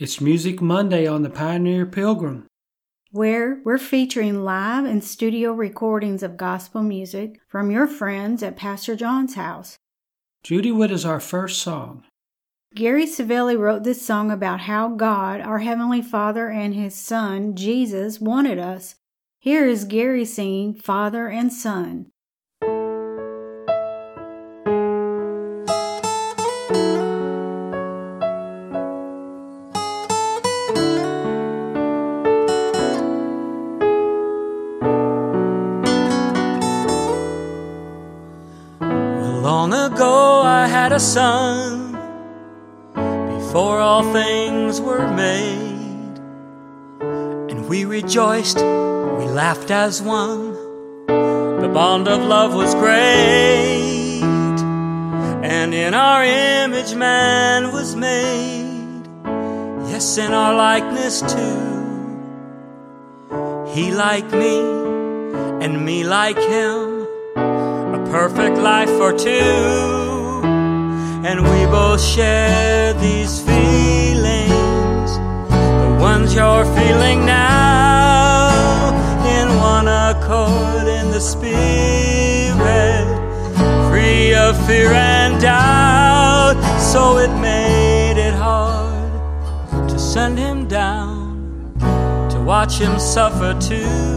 It's Music Monday on the Pioneer Pilgrim. where we're featuring live and studio recordings of gospel music from your friends at Pastor John's house. Judy, what is our first song? Gary Savelli wrote this song about how God, our Heavenly Father, and His Son, Jesus, wanted us. Here is Gary singing Father and Son. Son before all things were made. And we rejoiced, we laughed as one. The bond of love was great. And in our image man was made. Yes, in our likeness too. He like me and me like him A perfect life for two. And we both share these feelings, the ones you're feeling now, in one accord in the spirit, free of fear and doubt. So it made it hard to send him down, to watch him suffer too.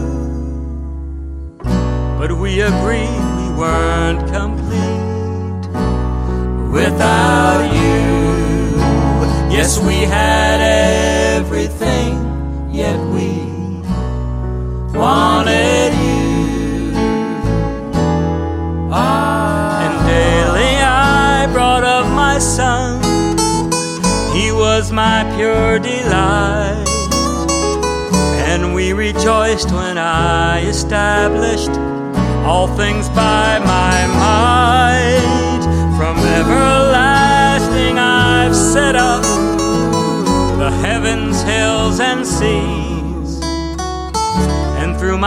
But we agreed we weren't complete without you. Yes, we had everything, yet we wanted you. Ah. And daily I brought up my son, he was my pure delight. And we rejoiced when I established all things by my might.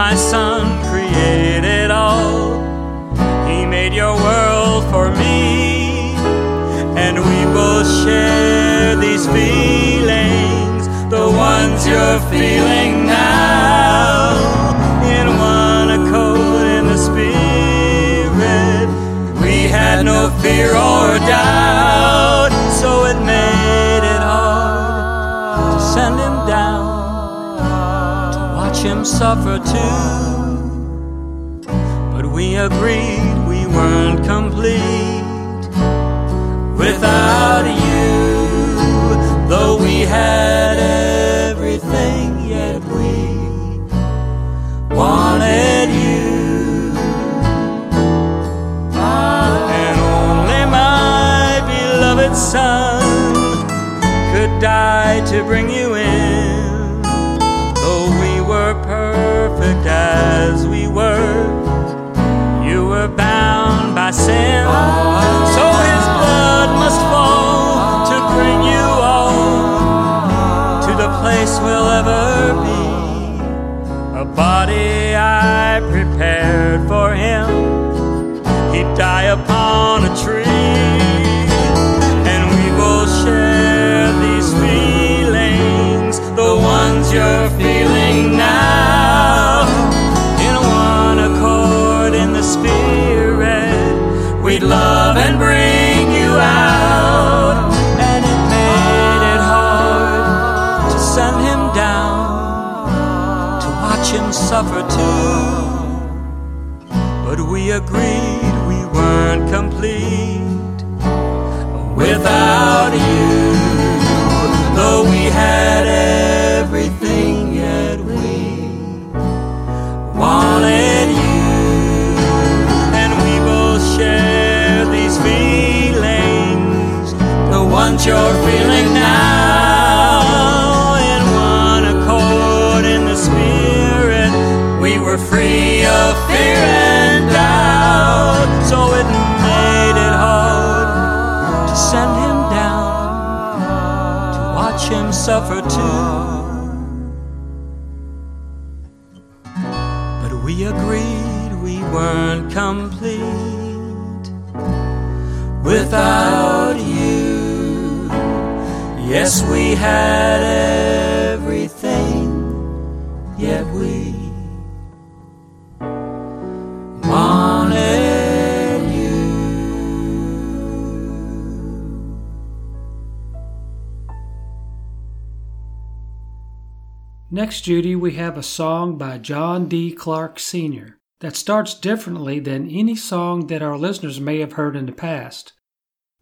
My Son created all. He made your world for me, and we both share these feelings, the ones you're feeling now, in one accord in the Spirit. We had no fear suffer too. But we agreed we weren't complete without you, though we had everything, yet we wanted you. And only my beloved Son could die to bring you die upon a tree, yet we wanted you. Next, Judy, we have a song by John D. Clark Sr. that starts differently than any song that our listeners may have heard in the past.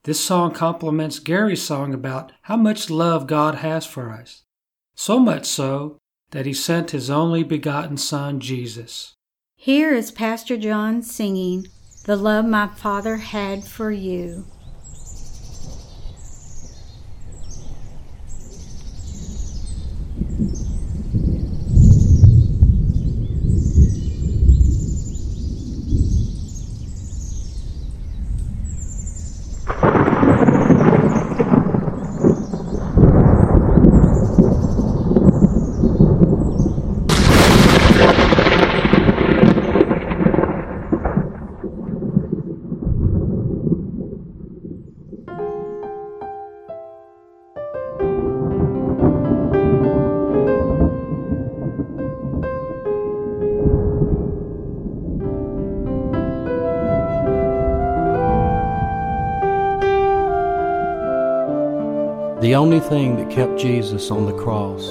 This song complements Gary's song about how much love God has for us. So much so that he sent his only begotten Son, Jesus. Here is Pastor John singing, The Love My Father Had for You. The only thing that kept Jesus on the cross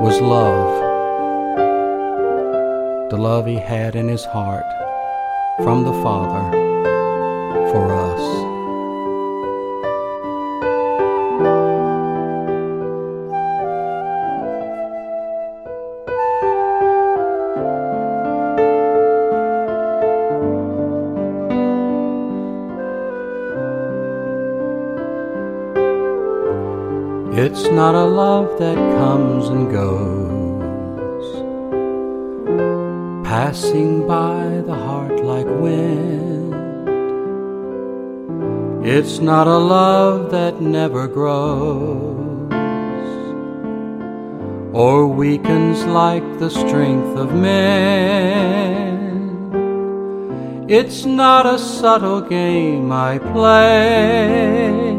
was love. The love he had in his heart from the Father for us. Not a love that comes and goes, passing by the heart like wind. It's not a love that never grows or weakens like the strength of men. It's not a subtle game I play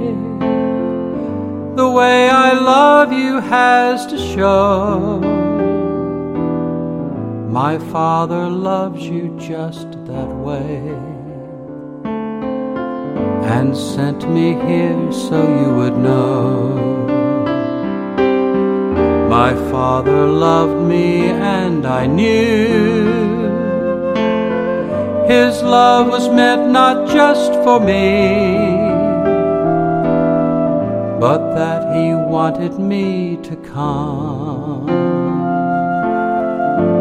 the way I love you has to show. My Father loves you just that way and sent me here so you would know. My Father loved me and I knew His love was meant not just for me but that he wanted me to come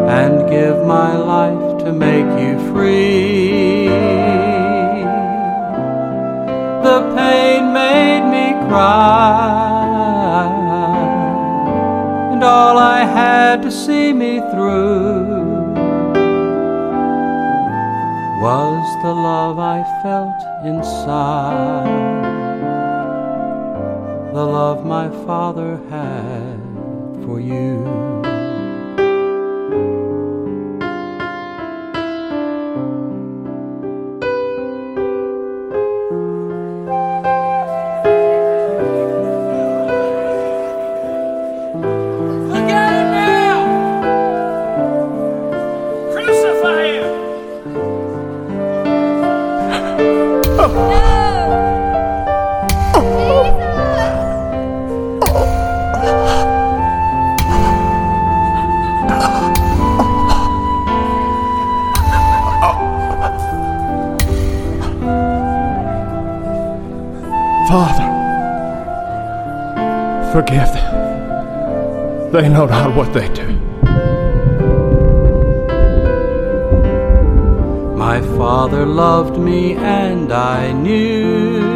and give my life to make you free. The pain made me cry, and all I had to see me through was the love I felt inside the love my father had for you. What they do. My father loved me and I knew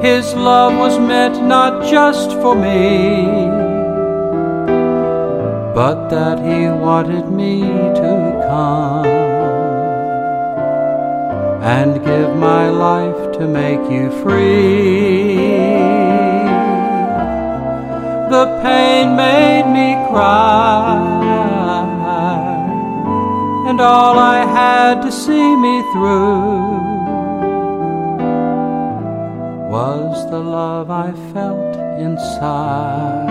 his love was meant not just for me, but that he wanted me to come and give my life to make you free. The pain made me cry, and all I had to see me through was the love I felt inside,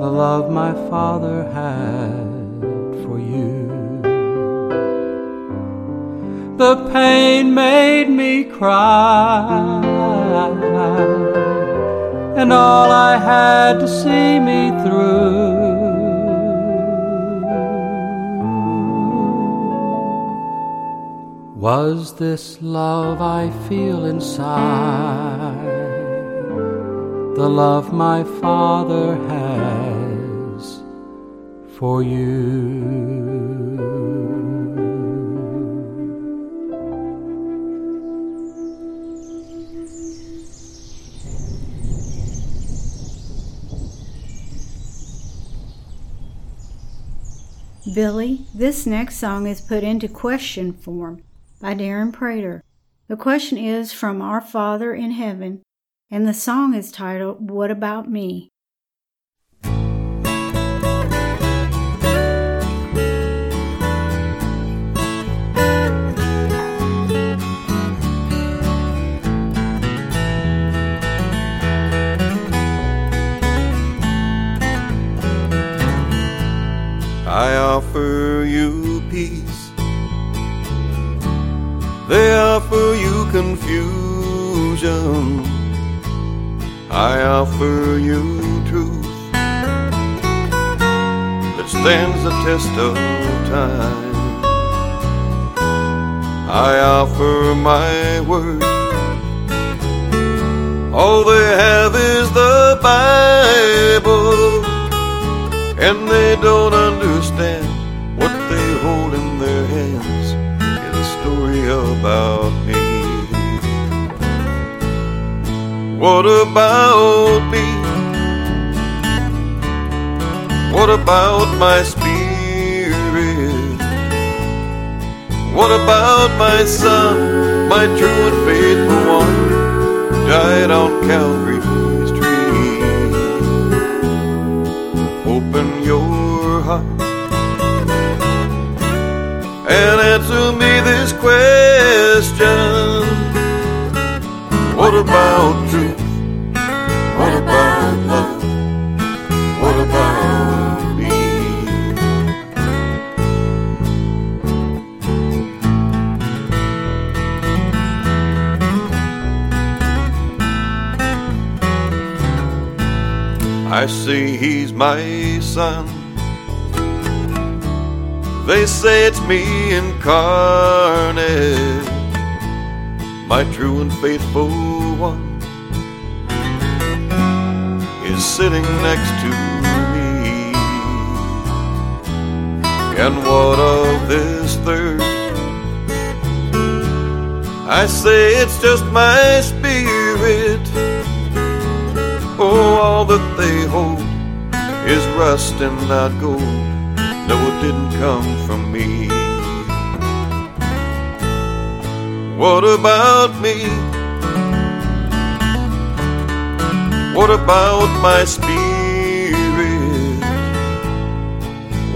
the love my father had for you. The pain made me cry and all I had to see me through. Was this love I feel inside? The love my Father has for you. Billy, this next song is put into question form by Darren Prater. The question is from Our Father in Heaven, and the song is titled What About Me? They offer you confusion. I offer you truth that stands the test of time. I offer my word. All they have is the Bible and they don't understand what they hold in their hands about me. What about me? What about my spirit? What about my son, my true and faithful one, died on Calvary's tree? Open your heart and answer me this question. What about truth? What about love? What about me? I say he's my son. They say it's me incarnate, my true and faithful one is sitting next to me. And what of this third? I say it's just my spirit. Oh, all that they hold is rust and not gold. No, it didn't come from me. What about me? What about my spirit?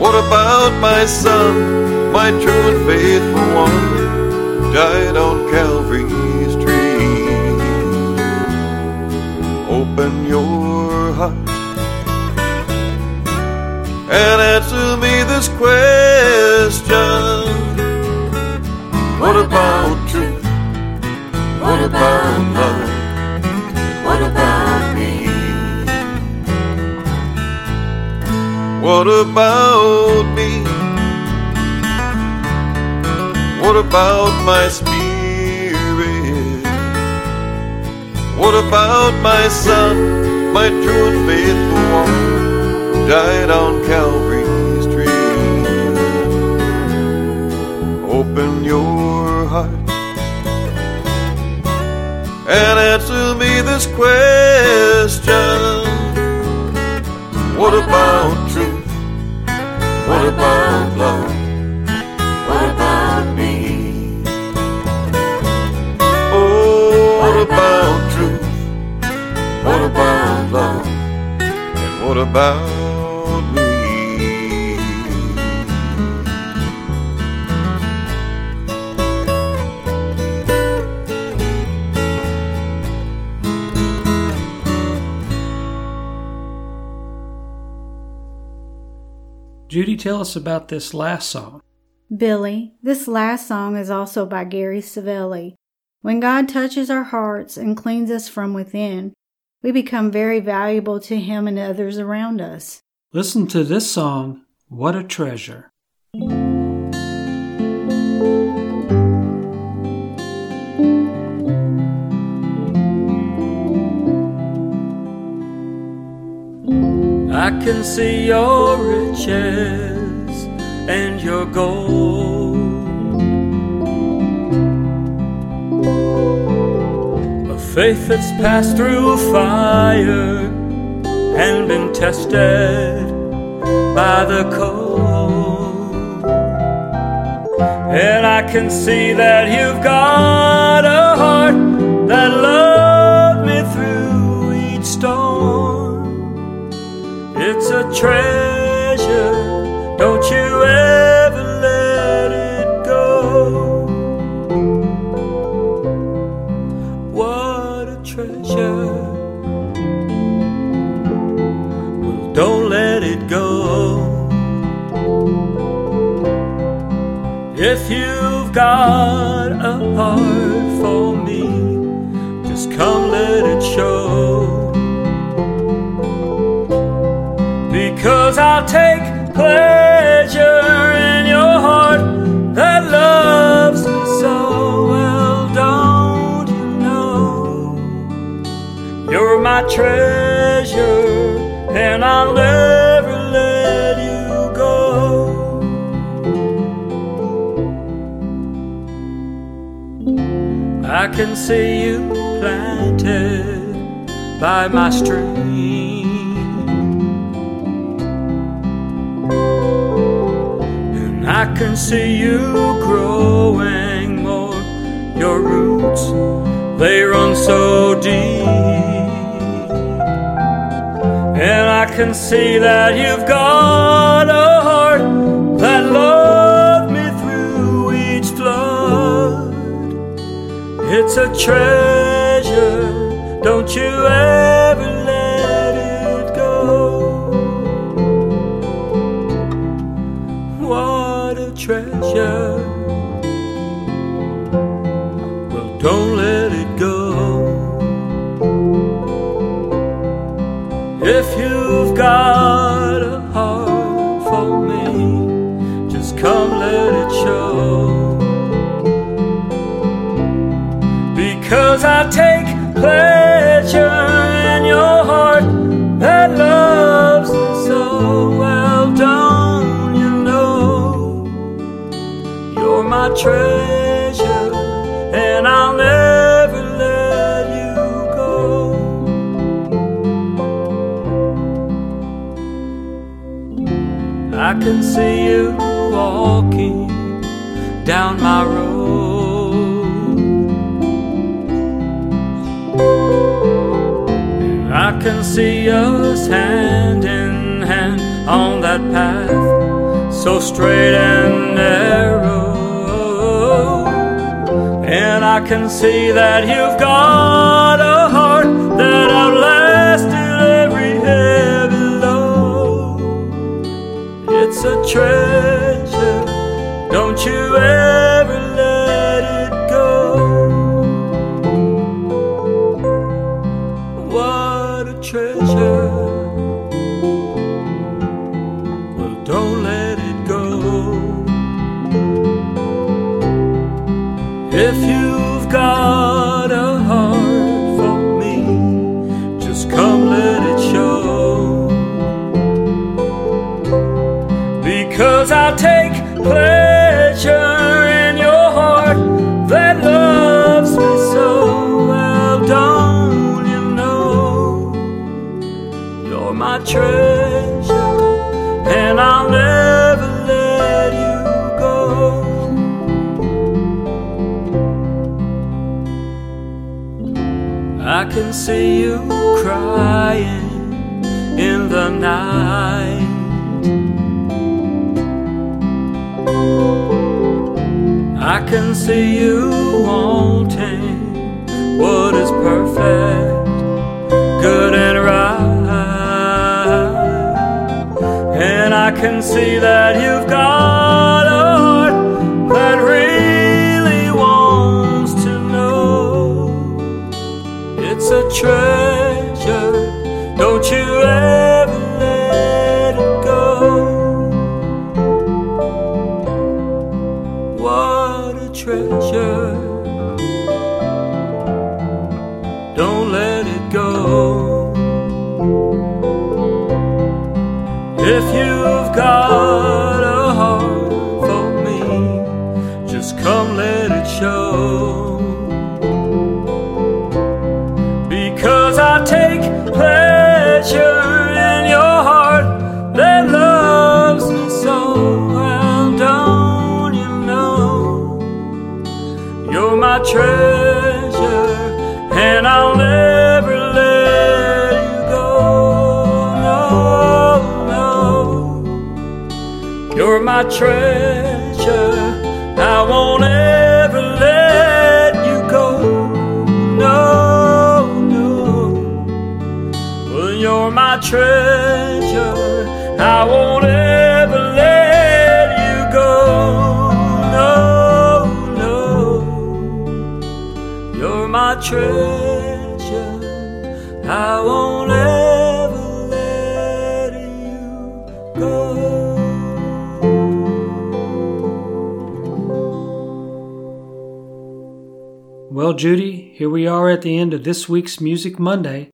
What about my son, my true and faithful one, died on Calvary's tree? Open your heart and this question. What about truth? What about love? What about me? What about me? What about my spirit? What about my son, my true and faithful one, who died on Calvary's this question. What about truth? What about love? What about me? Oh, what about truth? What about love? And what about Judy, tell us about this last song. Billy, this last song is also by Gary Savelli. When God touches our hearts and cleans us from within, we become very valuable to Him and others around us. Listen to this song, What a Treasure. I can see your riches and your gold. A faith that's passed through fire and been tested by the cold. And I can see that you've got a heart that loved a treasure, don't you ever let it go. What a treasure. Well, don't let it go. If you've got a heart Because I'll take pleasure in your heart that loves me so well, don't you know? You're my treasure, and I'll never let you go. I can see you planted by my stream. I can see you growing more. Your roots, they run so deep. And I can see that you've got a heart that loved me through each flood. It's a treasure, don't you ever Because I take pleasure in your heart that loves so well, don't you know? You're my treasure, and I'll never let you go. I can see you walking down my road. See us hand in hand on that path so straight and narrow. And I can see that you've got a heart that outlasted every heavy load. It's a treasure, I'll never let you go. I can see you crying in the night. I can see you wanting what is perfect, can see that you've got Well, Judy, here we are at the end of this week's Music Monday.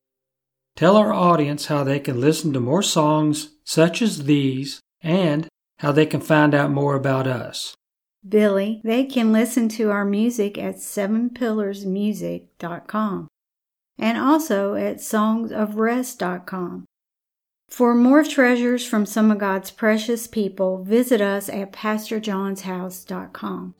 Tell our audience how they can listen to more songs such as these and how they can find out more about us. Billy, they can listen to our music at sevenpillarsmusic.com and also at songsofrest.com. For more treasures from some of God's precious people, visit us at pastorjohnshouse.com.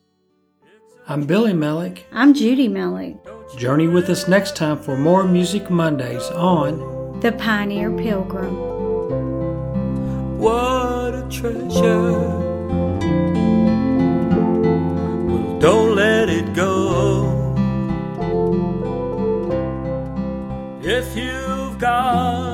I'm Billy Melick. I'm Judy Mellick, Journey with us next time for more Music Mondays on the Pioneer Pilgrim. What a treasure. Well, don't let it go. If you've got